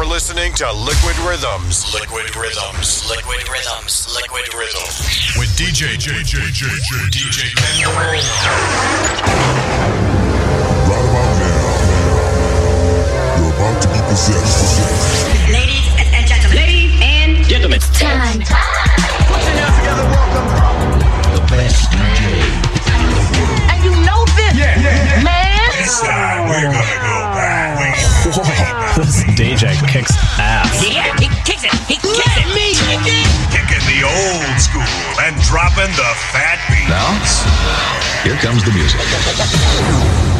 You're listening to Liquid Rhythms. Liquid Rhythms. Liquid Rhythms. Liquid Rhythms. With DJ JJJJ DJ Kenn Right about now, you're about to be possessed. Ladies and gentlemen. Ladies and gentlemen. Time. Put your hands together. Welcome. The best DJ in the world. And you know this, yeah, yeah, yeah. man. It's time we're gonna go this DJ kicks ass. Yeah, he kicks it. He kicks Let it. Me kick it. Kicking the old school and dropping the fat beats. Now, here comes the music.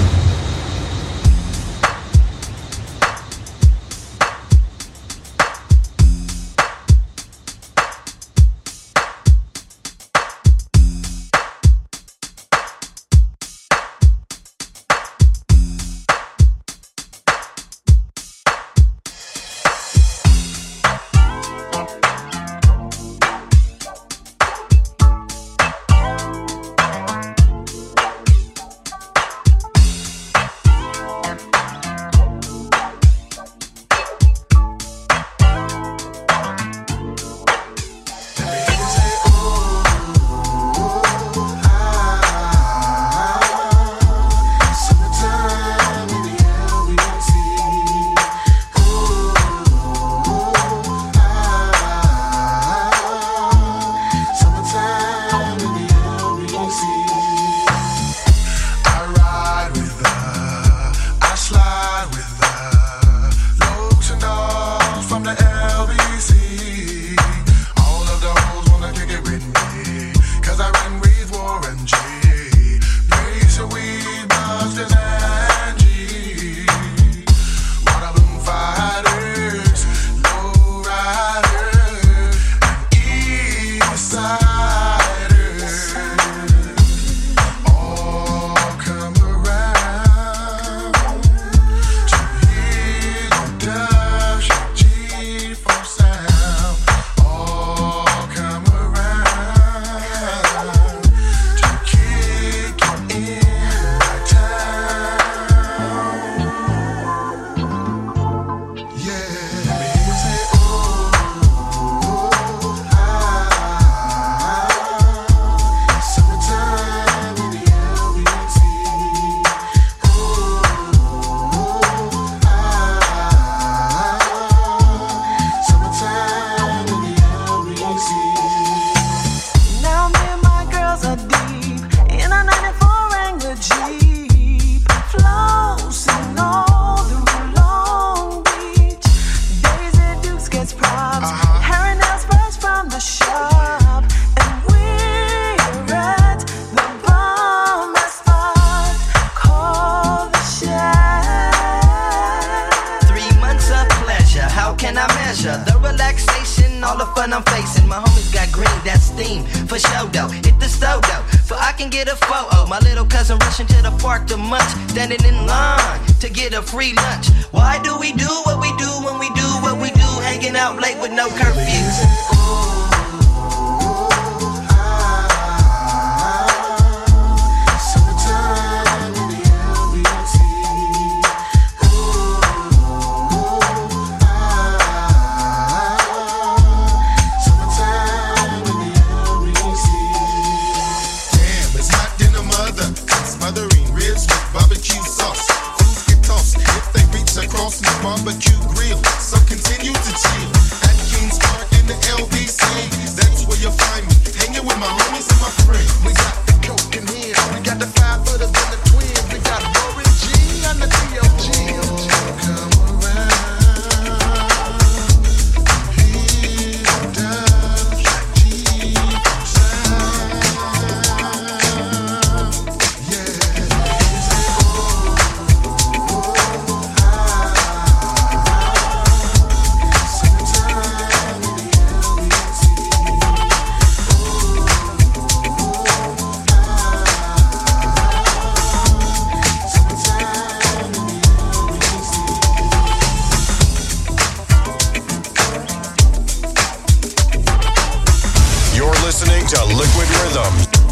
listening to Liquid Rhythm.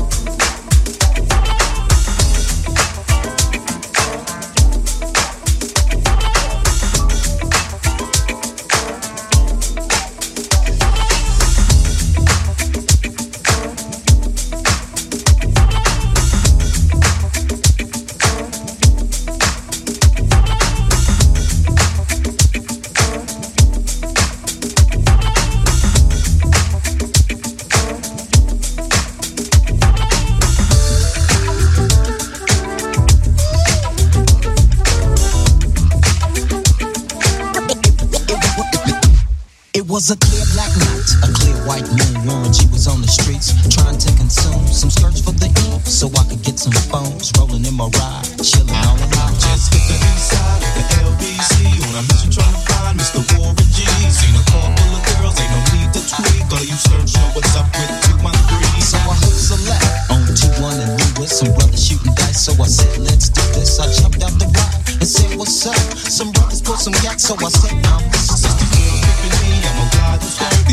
some yak, so I said I'm the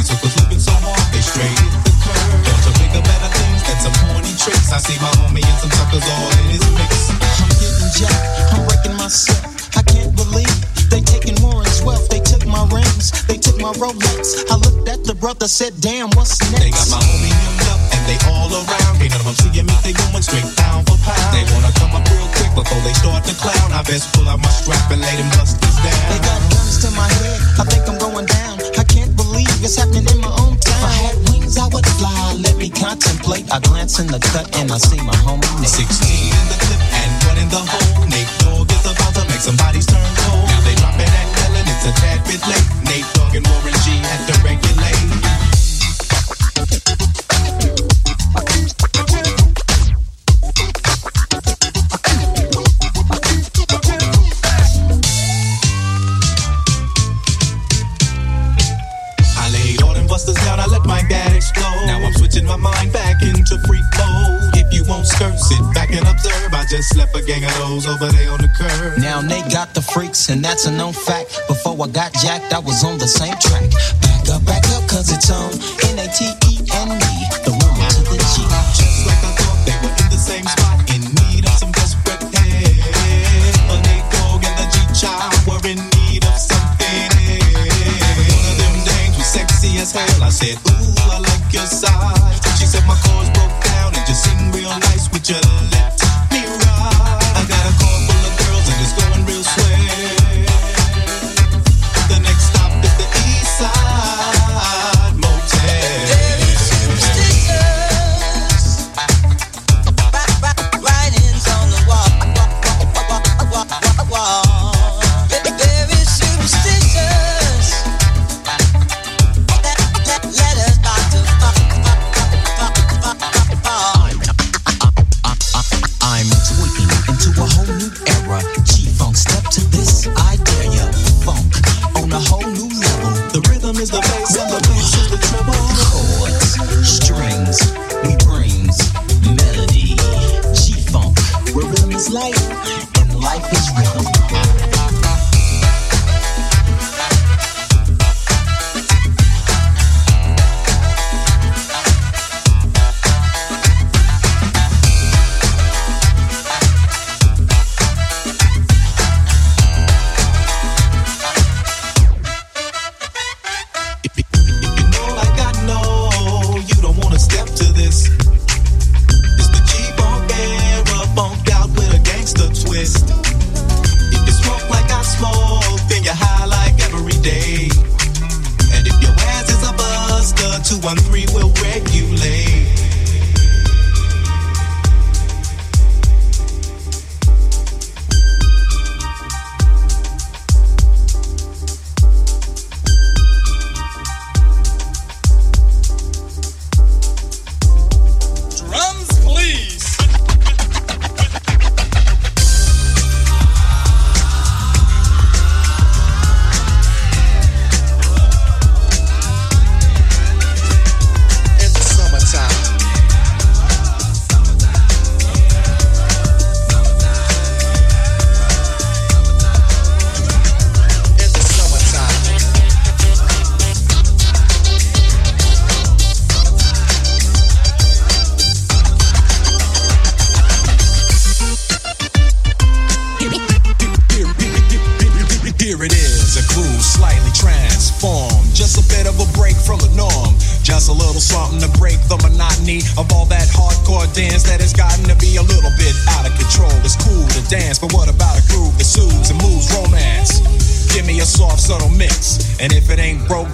I'm living so hard, they the curve. Better things than some horny tricks. I see my homie and some suckers all in his mix. I'm getting I'm breaking. I can't believe they taking more They took my rings, they took my Rolex. I looked at the brother, said, damn, what's next? They got my homie hemmed up they all around. Ain't none of them seeing me, they going straight down for pound. They wanna come up real quick before they start to clown. I best pull out my strap and lay them busters down. They got guns to my head, I think I'm going down. I can't believe it's happening in my own town. If I had wings, I would fly. Let me contemplate. I glance in the cut and I see my homie Nick. 16 in the clip and one in the hole. Nate Dogg is about to make somebody's turn cold. Now they drop it. and that's a known fact. Before I got jacked, I was on the same track.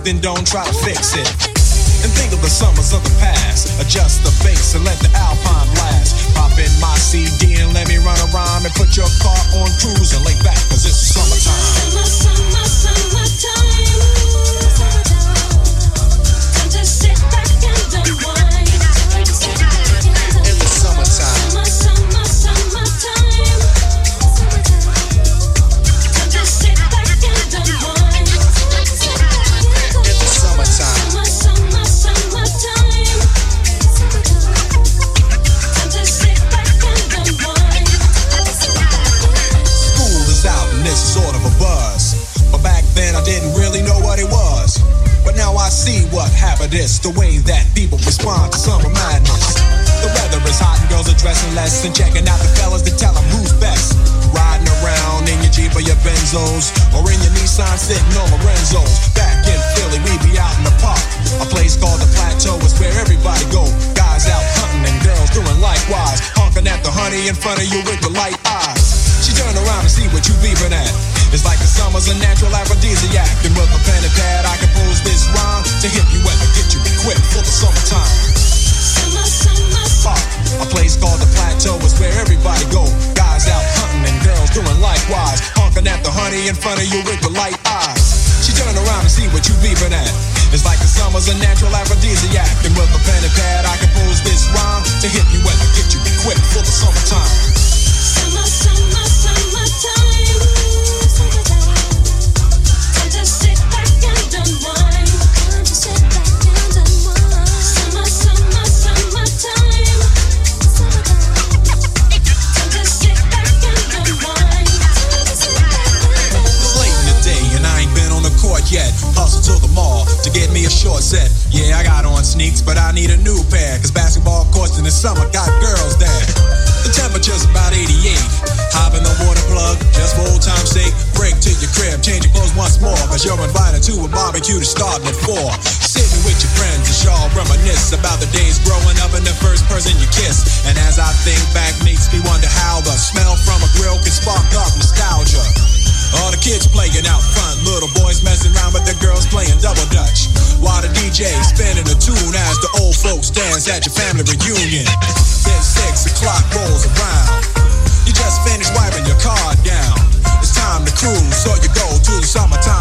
Then don't try to fix it. in front of you with to a barbecue to start the four. Sitting with your friends and y'all reminisce about the days growing up and the first person you kiss. And as I think back, makes me wonder how the smell from a grill can spark up nostalgia. All the kids playing out front, little boys messing around with their girls playing double dutch. While the DJ spinning a tune as the old folks dance at your family reunion. Then six o'clock rolls around. You just finished wiping your car down. It's time to cruise, so you go to the summertime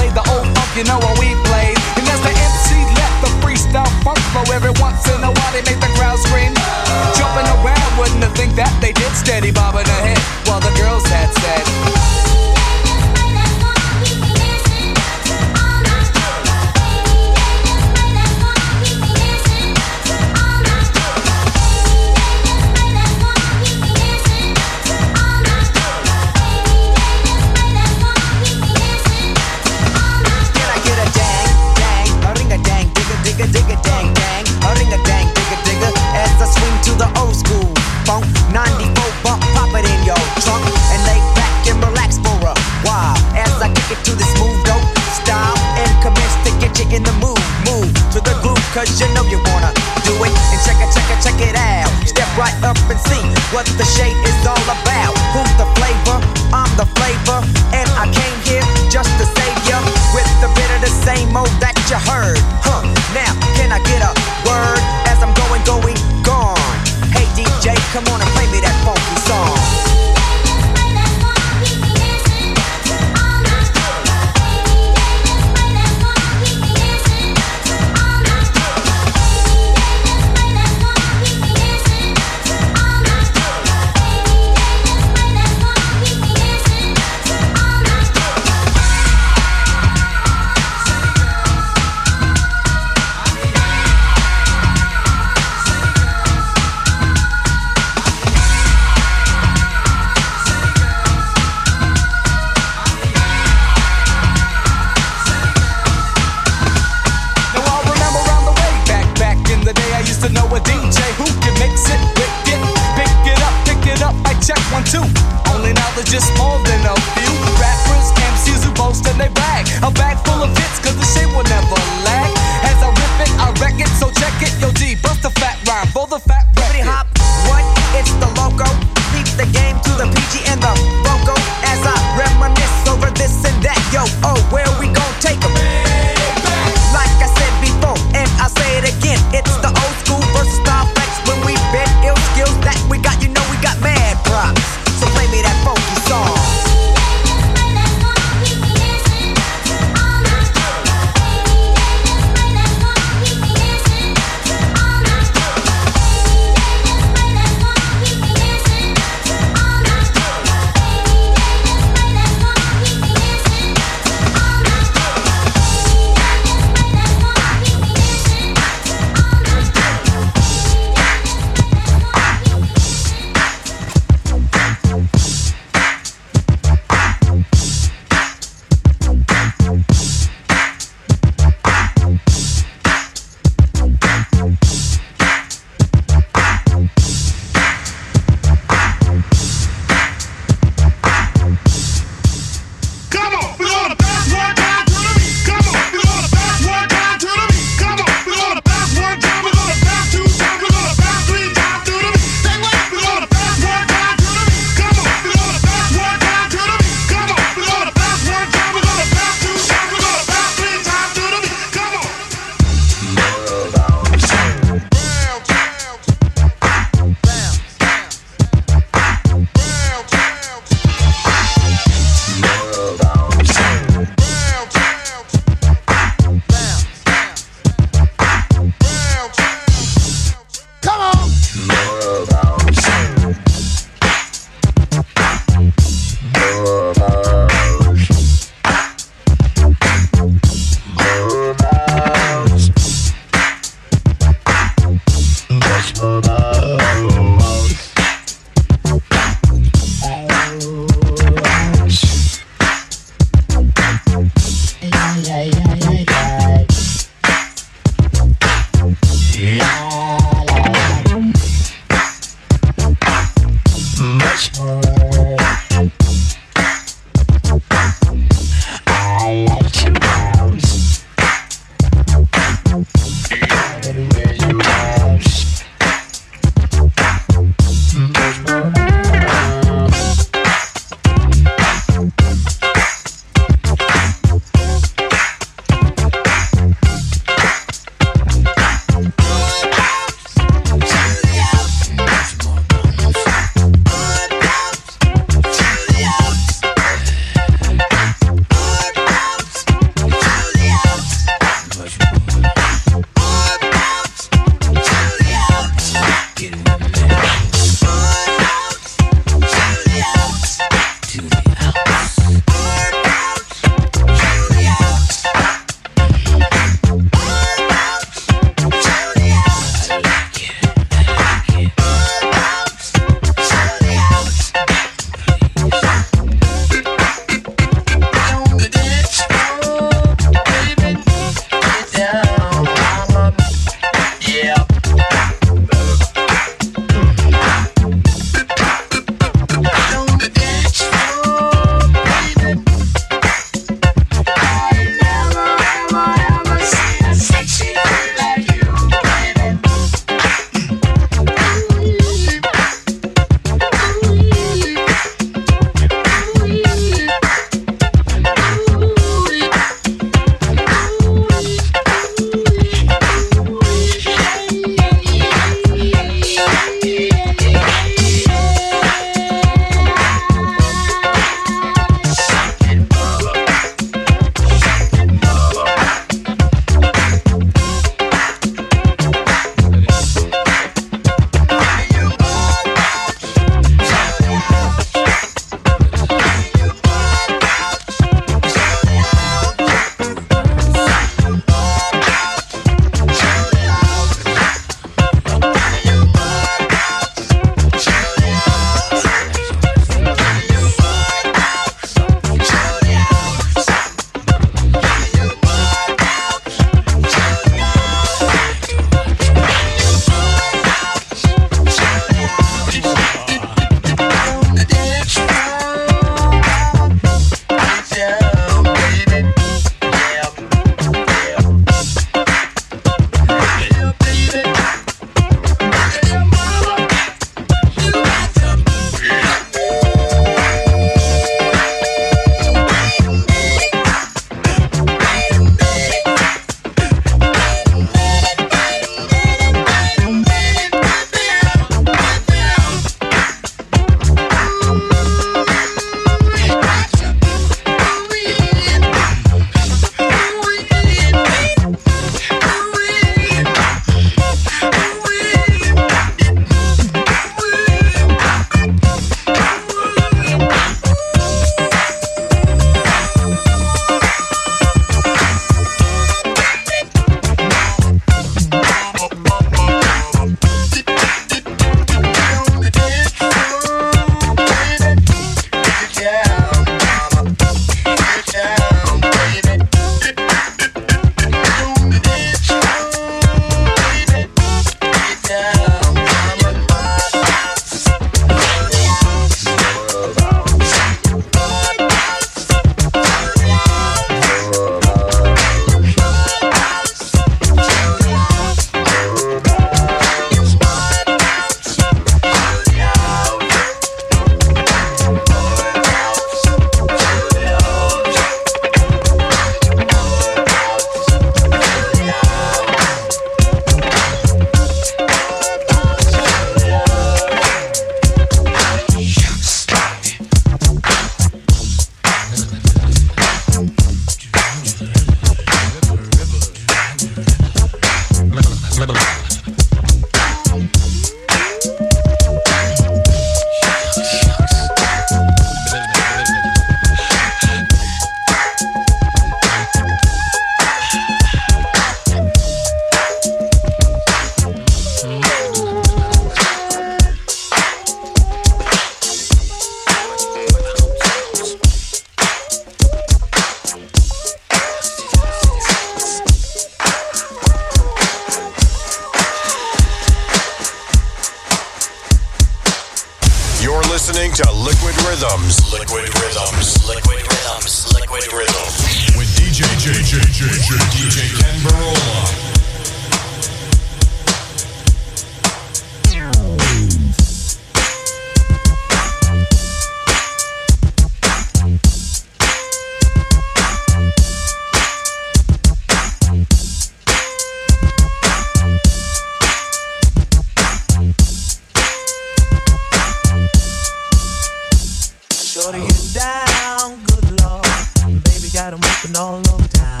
got them whipping all over town.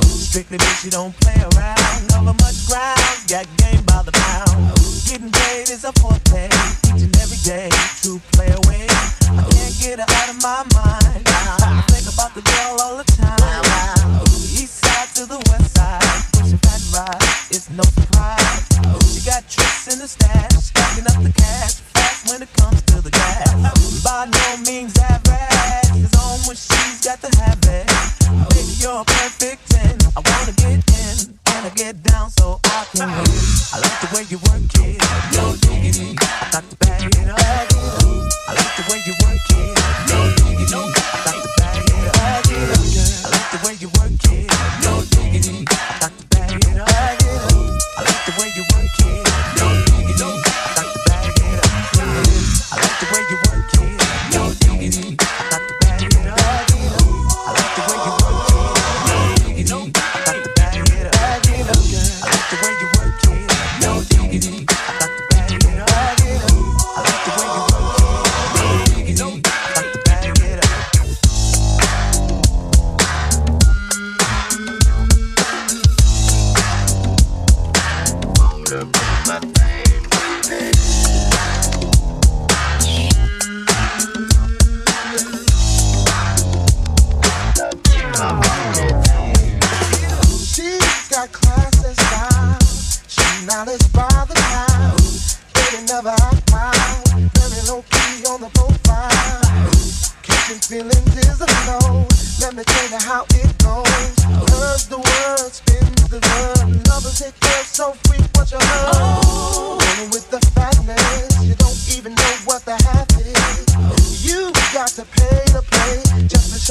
Strictly bitch, you don't play around. Cover much ground, got game by the pound. Getting paid is a forte.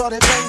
started banging.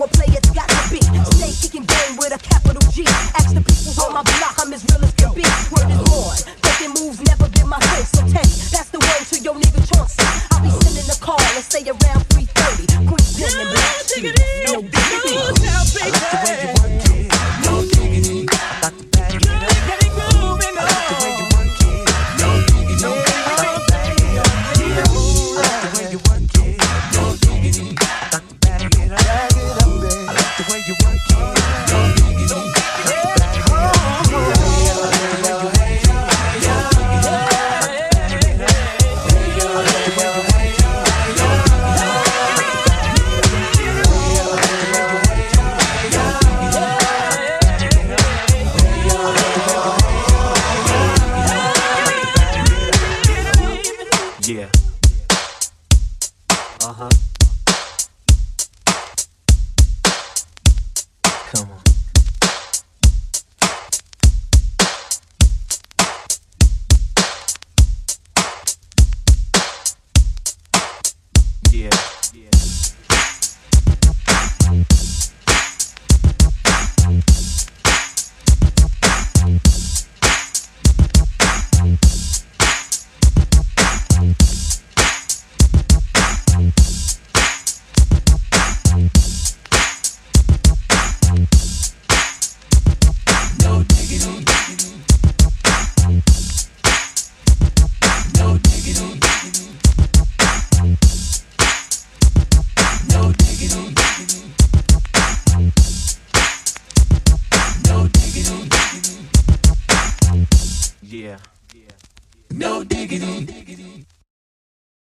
power player Come on.